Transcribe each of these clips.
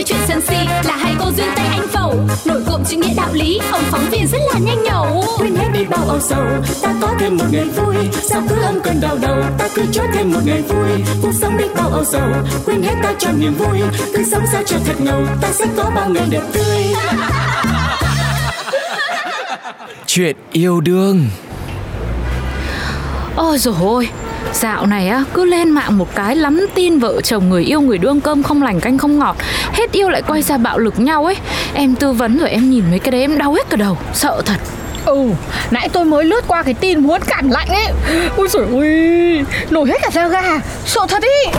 cái chuyện sân si là hai cô duyên tay anh phẩu. Nổi cộm chữ nghĩa đạo lý, ông phóng viên rất là nhanh nhẩu. Quên hết đi bao âu sầu ta có thêm một ngày vui. Sao cứ âm cơn đau đầu ta cứ cho thêm một ngày vui. Cuộc sống đi bao âu sầu quên hết ta cho niềm vui. Cứ sống sao cho thật ngầu ta sẽ có bao ngày đẹp tươi. Chuyện yêu đương. Ôi dồi ôi Dạo này á cứ lên mạng một cái lắm tin vợ chồng người yêu người đương cơm không lành canh không ngọt. Hết yêu lại quay ra bạo lực nhau ấy. Em tư vấn rồi em nhìn mấy cái đấy em đau hết cả đầu. Sợ thật. Ừ, nãy tôi mới lướt qua cái tin muốn cảm lạnh ấy. Ôi trời ơi, nổi hết cả da gà. Sợ thật ý.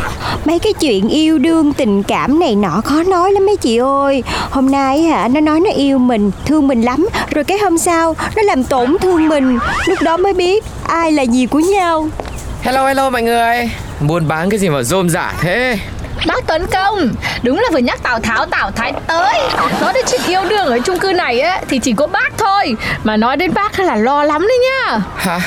Mấy cái chuyện yêu đương tình cảm này nọ khó nói lắm mấy chị ơi. Hôm nay hả nó nói nó yêu mình Thương mình lắm. Rồi cái hôm sau nó làm tổn thương mình. Lúc đó mới biết ai là gì của nhau Hello hello mọi người. Buôn bán cái gì mà rôm rả thế? Bác Tuấn Công, đúng là vừa nhắc Tào Tháo Tào Thái tới. Nói đến chuyện yêu đương ở chung cư này á Thì chỉ có bác thôi. Mà nói đến bác là lo lắm đấy nhá. Hả?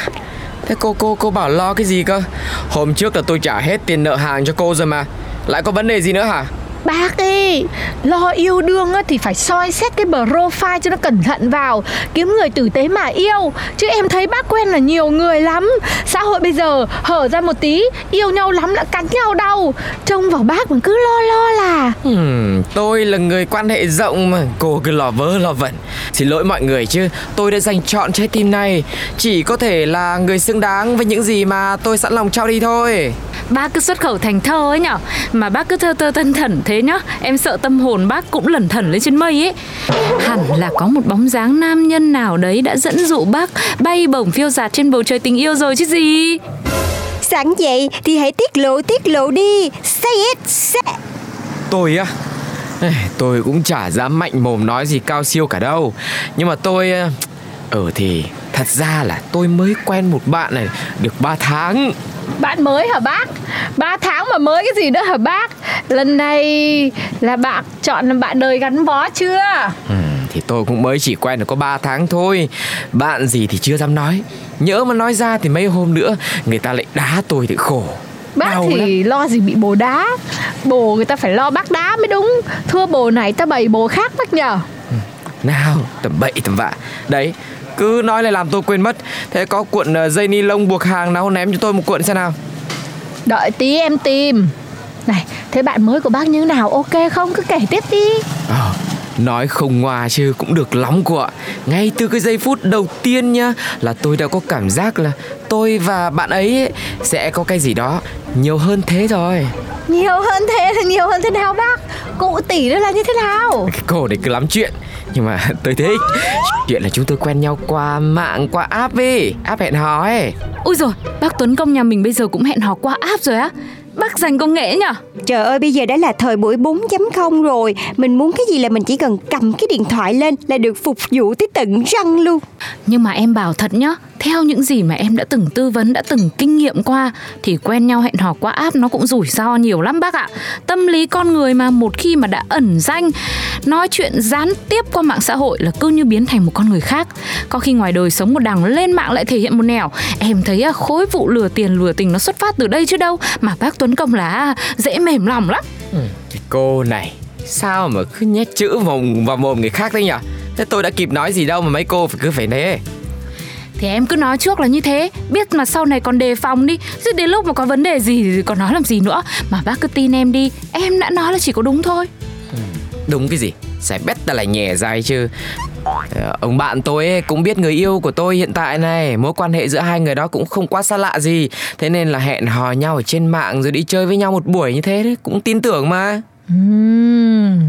Thế cô cô cô bảo lo cái gì cơ? Hôm trước là tôi trả hết tiền nợ hàng cho cô rồi mà. Lại có vấn đề gì nữa hả Bác ơi, lo yêu đương á, thì phải soi xét cái profile cho nó cẩn thận vào Kiếm người tử tế mà yêu. Chứ em thấy bác quen là nhiều người lắm. Xã hội bây giờ hở ra một tí Yêu nhau lắm đã cắn nhau đau. Trông vào bác mà cứ lo lo là. Hmm, Tôi là người quan hệ rộng mà. Cô cứ lò vớ lò vẩn. Xin lỗi mọi người chứ Tôi đã dành chọn trái tim này. Chỉ có thể là người xứng đáng với những gì mà tôi sẵn lòng trao đi thôi. Bác cứ xuất khẩu thành thơ ấy nhở. Mà bác cứ thơ thơ tân thẩn thế nhá. Em sợ tâm hồn bác cũng lẩn thẩn lên trên mây ấy. Hẳn là có một bóng dáng nam nhân nào đấy Đã dẫn dụ bác bay bổng phiêu dạt trên bầu trời tình yêu rồi chứ gì. Sẵn vậy thì hãy tiết lộ tiết lộ đi. Say it say. Tôi á? Tôi cũng chả dám mạnh mồm nói gì cao siêu cả đâu. Nhưng mà tôi Ừ thì thật ra là tôi mới quen một bạn này được 3 tháng. Bạn mới hả bác? 3 tháng mà mới cái gì nữa hả bác? Lần này là bác chọn làm bạn đời gắn bó chưa? ừ, Thì tôi cũng mới chỉ quen được có 3 tháng thôi. Bạn gì thì chưa dám nói. Nhớ mà nói ra thì mấy hôm nữa Người ta lại đá tôi thì khổ. Bác Đau thì lo gì bị bồ đá? Bồ người ta phải lo bác đá mới đúng. Thua bồ này ta bày bồ khác bác nhờ Nào tầm bậy tầm vạ. Đấy cứ nói lại làm tôi quên mất. Thế có cuộn ờ, dây ni lông buộc hàng nào ném cho tôi một cuộn xem nào. Đợi tí em tìm. Này thế bạn mới của bác như nào? Ok không? Cứ kể tiếp đi. Ờ, nói không ngoa chứ cũng được lắm cô ạ. Ngay từ cái giây phút đầu tiên nhá Là tôi đã có cảm giác là tôi và bạn ấy ấy sẽ có cái gì đó nhiều hơn thế rồi. Nhiều hơn thế là nhiều hơn thế nào bác Cụ tỷ đó là như thế nào? Cái cô này cứ lắm chuyện. Nhưng mà tôi thích. Chuyện là chúng tôi quen nhau qua mạng, qua app ấy App hẹn hò ấy. Ui rồi bác Tuấn Công nhà mình bây giờ cũng hẹn hò qua app rồi á. Bác dành công nghệ nhở? Trời ơi bây giờ đã là thời buổi 4.0 rồi. Mình muốn cái gì là mình chỉ cần cầm cái điện thoại lên Là được phục vụ tới tận răng luôn. Nhưng mà em bảo thật nhá theo những gì mà em đã từng tư vấn Đã từng kinh nghiệm qua Thì quen nhau hẹn hò qua app Nó cũng rủi ro nhiều lắm bác ạ. Tâm lý con người mà một khi mà đã ẩn danh Nói chuyện gián tiếp qua mạng xã hội Là cứ như biến thành một con người khác. Có khi ngoài đời sống một đằng Lên mạng lại thể hiện một nẻo. Em thấy à, khối vụ lừa tiền lừa tình Nó xuất phát từ đây chứ đâu. Mà bác Tuấn Công là à, dễ mềm lòng lắm. Ừ, cái cô này Sao mà cứ nhét chữ vào, vào mồm người khác thế nhỉ Thế tôi đã kịp nói gì đâu mà mấy cô phải cứ phải thế thì em cứ nói trước là như thế. Biết mà sau này còn đề phòng đi. Chứ đến lúc mà có vấn đề gì thì còn nói làm gì nữa. Mà bác cứ tin em đi. Em đã nói là chỉ có đúng thôi. Đúng cái gì? Sẽ bét ta lại nhẹ dài chứ. Ờ, Ông bạn tôi ấy cũng biết người yêu của tôi hiện tại này. Mối quan hệ giữa hai người đó cũng không quá xa lạ gì. Thế nên là hẹn hò nhau ở trên mạng Rồi đi chơi với nhau một buổi như thế đấy. Cũng tin tưởng mà. Ừm,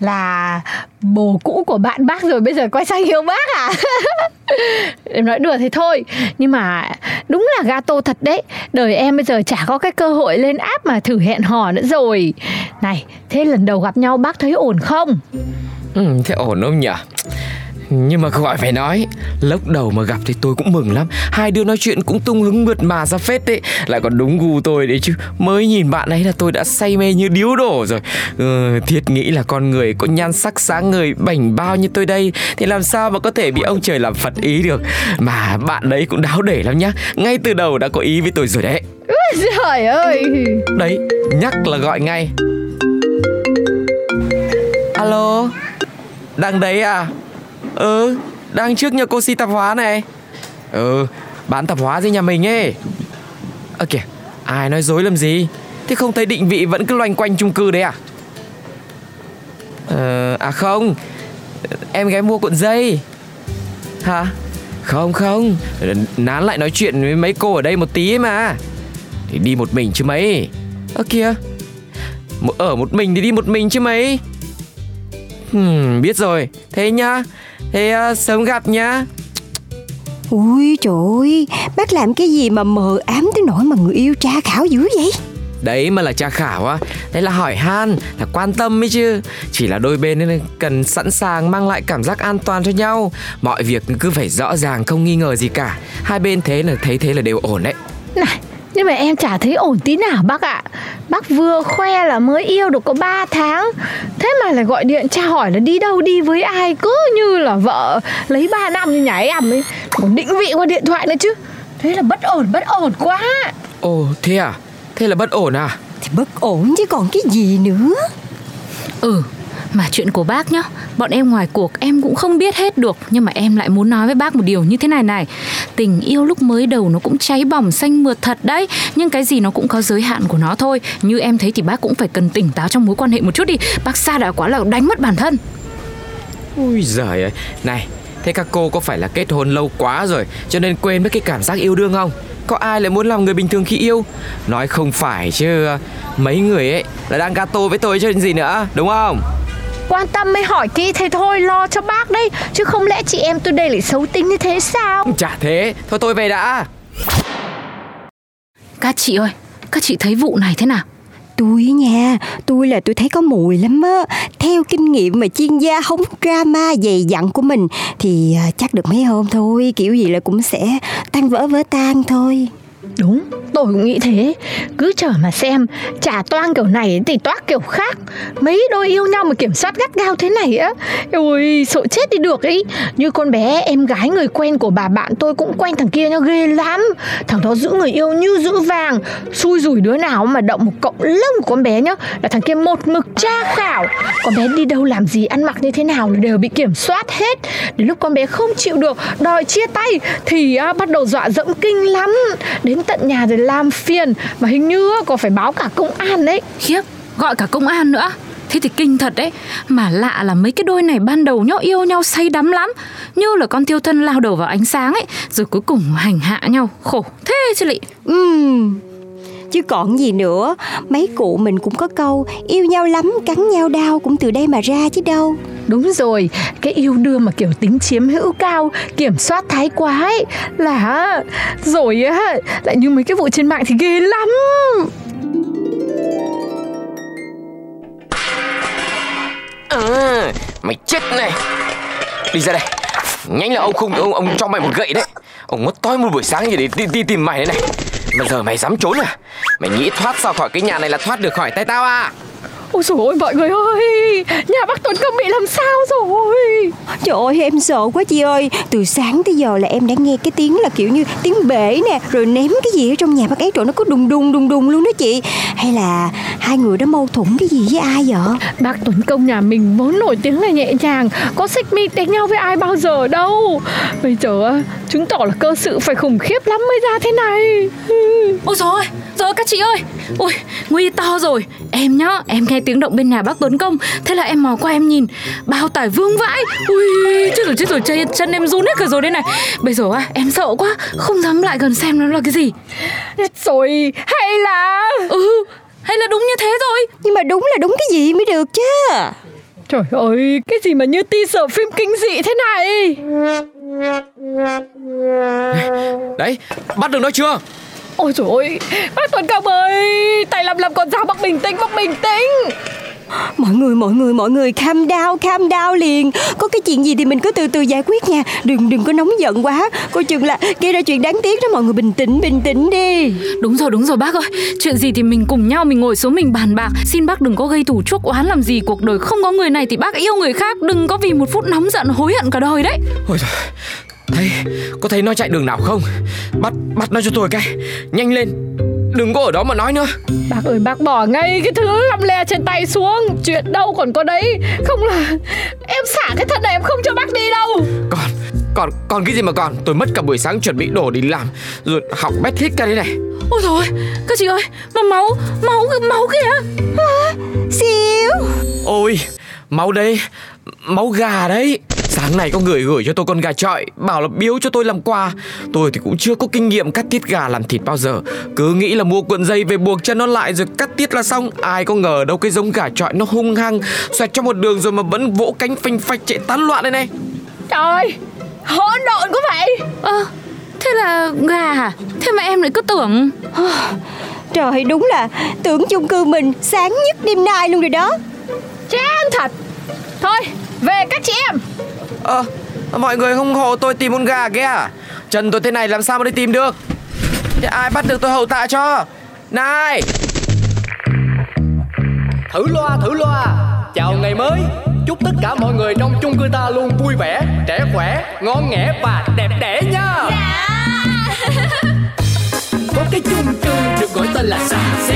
là bồ cũ của bạn bác rồi bây giờ quay sang yêu bác à? Em nói đùa thì thôi nhưng mà đúng là gato thật đấy. Đời em bây giờ chả có cái cơ hội lên app mà thử hẹn hò nữa rồi. Này thế lần đầu gặp nhau bác thấy ổn không? Ừ, thế ổn không nhỉ nhưng mà gọi phải nói Lúc đầu mà gặp thì tôi cũng mừng lắm. Hai đứa nói chuyện cũng tung hứng mượt mà ra phết đấy Lại còn đúng gu tôi đấy chứ. Mới nhìn bạn ấy là tôi đã say mê như điếu đổ rồi. Ừ, Thiệt nghĩ là con người có nhan sắc sáng người bảnh bao như tôi đây Thì làm sao mà có thể bị ông trời làm phật ý được? Mà bạn đấy cũng đáo để lắm nhá. Ngay từ đầu đã có ý với tôi rồi đấy. Trời ơi! Đấy nhắc là gọi ngay. Alo Đang đấy à Ừ Đang trước nhà cô si tạp hóa này. Ừ Bán tạp hóa gì nhà mình ấy? Ơ kìa Ai nói dối làm gì? Thế không thấy định vị vẫn cứ loanh quanh chung cư đấy à? Ờ À không Em gái mua cuộn dây. Hả? Không không Nán lại nói chuyện với mấy cô ở đây một tí ấy mà. Thì đi một mình chứ mấy. Ơ kìa Ở một mình thì đi một mình chứ mấy. Hmm, biết rồi. Thế nhá. Thế uh, sớm gặp nhá. Ui trời ơi, bác làm cái gì mà mờ ám tới nỗi mà người yêu tra khảo dữ vậy? Đấy mà là tra khảo á. Đấy là hỏi han, là quan tâm ấy chứ. Chỉ là đôi bên nên cần sẵn sàng mang lại cảm giác an toàn cho nhau. Mọi việc cứ phải rõ ràng không nghi ngờ gì cả. Hai bên thế là thấy thế là đều ổn đấy. Này, nhưng mà em chả thấy ổn tí nào bác ạ. Bác vừa khoe là mới yêu được có 3 tháng. Thế mà lại gọi điện tra hỏi là đi đâu đi với ai Cứ như là vợ lấy 3 năm như nhà em ấy. Còn định vị qua điện thoại nữa chứ. Thế là bất ổn bất ổn quá. Ồ thế à? Thế là bất ổn à? Thì bất ổn chứ còn cái gì nữa? Ừ mà chuyện của bác nhá, Bọn em ngoài cuộc em cũng không biết hết được, Nhưng mà em lại muốn nói với bác một điều như thế này này. Tình yêu lúc mới đầu nó cũng cháy bỏng xanh mượt thật đấy, Nhưng cái gì nó cũng có giới hạn của nó thôi. Như em thấy thì bác cũng phải cần tỉnh táo trong mối quan hệ một chút đi, Bác xa đã quá là đánh mất bản thân. Ui giời ơi, Này, Thế các cô có phải là kết hôn lâu quá rồi Cho nên quên mất cái cảm giác yêu đương không? Có ai lại muốn làm người bình thường khi yêu? Nói không phải chứ, Mấy người ấy là đang gato với tôi chứ gì nữa, Đúng không? Quan tâm mới hỏi kỹ thế thôi lo cho bác đấy. Chứ không lẽ chị em tôi đây lại xấu tính như thế sao? Chả thế. Thôi tôi về đã. Các chị ơi Các chị thấy vụ này thế nào? Tôi nha, tôi là tôi thấy có mùi lắm á. Theo kinh nghiệm mà chuyên gia hóng drama dày dặn của mình Thì à, chắc được mấy hôm thôi Kiểu gì là cũng sẽ tan vỡ vỡ tan thôi Đúng, tôi cũng nghĩ thế. Cứ chờ mà xem Trả toang kiểu này thì toát kiểu khác. Mấy đôi yêu nhau mà kiểm soát gắt gao thế này á. Ôi, sợ chết đi được ấy Như con bé em gái người quen của bà bạn tôi cũng quen thằng kia nó ghê lắm. Thằng đó giữ người yêu như giữ vàng. Xui rủi đứa nào mà động một cộng lông của con bé nhá Là thằng kia một mực tra khảo. Con bé đi đâu làm gì ăn mặc như thế nào là đều bị kiểm soát hết. Đến lúc con bé không chịu được Đòi chia tay Thì á, bắt đầu dọa dẫm kinh lắm. Đến tận nhà rồi làm phiền Và hình như còn phải báo cả công an đấy. Khiếp, gọi cả công an nữa. Thế thì kinh thật đấy. Mà lạ là mấy cái đôi này ban đầu nhau yêu nhau say đắm lắm. Như là con tiêu thân lao đầu vào ánh sáng ấy Rồi cuối cùng hành hạ nhau. Khổ thế chứ lị. Ừm Chứ còn gì nữa Mấy cụ mình cũng có câu Yêu nhau lắm cắn nhau đau cũng từ đây mà ra chứ đâu. Đúng rồi, cái yêu đương mà kiểu tính chiếm hữu cao, kiểm soát thái quá ấy là rồi á lại như mấy cái vụ trên mạng thì ghê lắm. à, Mày chết này. Đi ra đây. Nhanh là ông không ông, ông cho mày một gậy đấy. Ông mất toi một buổi sáng gì để đi, đi tìm mày đấy này mà giờ mày dám trốn à? Mày nghĩ thoát ra khỏi cái nhà này là thoát được khỏi tay tao à? Ôi dồi ôi mọi người ơi Nhà bác Tuấn Công bị làm sao rồi? Trời ơi em sợ quá chị ơi. Từ sáng tới giờ là em đã nghe cái tiếng là kiểu như tiếng bể nè Rồi ném cái gì ở trong nhà bác ấy trời nó có đùng đùng đùng đùng luôn đó chị. Hay là hai người đã mâu thuẫn cái gì với ai vậy? Bác Tuấn Công nhà mình vốn nổi tiếng là nhẹ nhàng Có xích mít đánh nhau với ai bao giờ đâu. Bây giờ chứng tỏ là cơ sự phải khủng khiếp lắm mới ra thế này. Ôi rồi rồi các chị ơi Ôi nguy to rồi. Em nhá em nghe tiếng động bên nhà bác Tuấn Công. Thế là em mò qua em nhìn. Bao tải vương vãi. Ui chết rồi chết rồi. Chân, chân em run hết cả rồi đây này. Bây giờ á em sợ quá. Không dám lại gần xem nó là cái gì. Rồi hay là? Ừ hay là đúng như thế rồi? Nhưng mà đúng là đúng cái gì mới được chứ? Trời ơi, cái gì mà như teaser phim kinh dị thế này? Đấy bắt được nó chưa Ôi trời ơi, bác Tuấn Công ơi Tay làm làm còn sao bác bình tĩnh, bác bình tĩnh. Mọi người, mọi người, mọi người Calm down, calm down liền. Có cái chuyện gì thì mình cứ từ từ giải quyết nha. Đừng đừng có nóng giận quá. Coi chừng là gây ra chuyện đáng tiếc đó Mọi người bình tĩnh, bình tĩnh đi. Đúng rồi đúng rồi bác ơi. Chuyện gì thì mình cùng nhau mình ngồi xuống mình bàn bạc. Xin bác đừng có gây thủ chuốc oán làm gì Cuộc đời không có người này thì bác yêu người khác. Đừng có vì một phút nóng giận hối hận cả đời đấy. Ôi trời Thấy Có thấy nó chạy đường nào không? Bắt bắt nó cho tôi cái. Nhanh lên. Đừng có ở đó mà nói nữa. Bác ơi bác bỏ ngay cái thứ lăm le trên tay xuống. Chuyện đâu còn có đấy. Không là em xả cái thân này em không cho bác đi đâu. Còn Còn còn cái gì mà còn? Tôi mất cả buổi sáng chuẩn bị đồ đi làm Rồi học bét hết cả đây này. Ôi rồi các chị ơi Mà máu Máu máu kìa. Xíu. Ôi Máu đây Máu gà đấy Sáng nay có người gửi cho tôi con gà trọi Bảo là biếu cho tôi làm quà. Tôi thì cũng chưa có kinh nghiệm cắt tiết gà làm thịt bao giờ. Cứ nghĩ là mua cuộn dây về buộc chân nó lại Rồi cắt tiết là xong. Ai có ngờ đâu cái giống gà trọi nó hung hăng Xoẹt trong một đường rồi mà vẫn vỗ cánh phanh phạch chạy tán loạn đây này. Trời Hỗn độn quá vậy. Ơ Thế là gà hả? Thế mà em lại cứ tưởng. Trời đúng là tưởng chung cư mình sáng nhất đêm nay luôn rồi đó. Chán thật. Thôi về các chị em Ờ Mọi người ủng hộ tôi tìm con gà kia. À Chân tôi thế này làm sao mà đi tìm được? Thế ai bắt được tôi hậu tạ cho? Này! Thử loa thử loa. Chào ngày mới. Chúc tất cả mọi người trong chung cư ta luôn vui vẻ Trẻ khỏe, ngon nghẻ và đẹp đẽ nha Có cái chung cư được gọi tên là xà xí.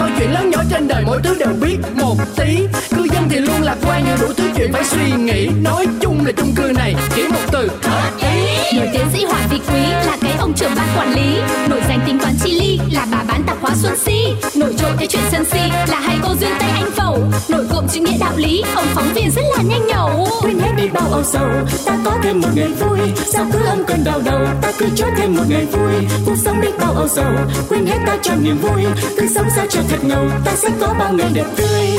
Mọi chuyện lớn nhỏ trên đời mỗi thứ đều biết một tí. Cư dân thì luôn lạc quan nhưng đủ thứ chuyện phải suy nghĩ. Nói chung là chung cư này chỉ một từ. Hợp ý. Nổi tiến sĩ Hoàng Vị Quý là cái ông trưởng ban quản lý. Nổi danh tính toán chi ly là bà bán tạp hóa Xuân Si Nổi trội cái chuyện sân si là hai cô duyên tay Anh Phẩu. Nổi cộm chữ nghĩa đạo lý, ông phóng viên rất là nhanh nhẩu. Quên hết đi bao âu sầu ta có thêm một ngày vui. Sao cứ âm cơn đau đầu ta cứ cho thêm một ngày vui. Cuộc sống đi bao âu sầu quên hết ta cho niềm vui. Cứ sống sao cho thật ngầu ta sẽ có bao ngày đẹp tươi.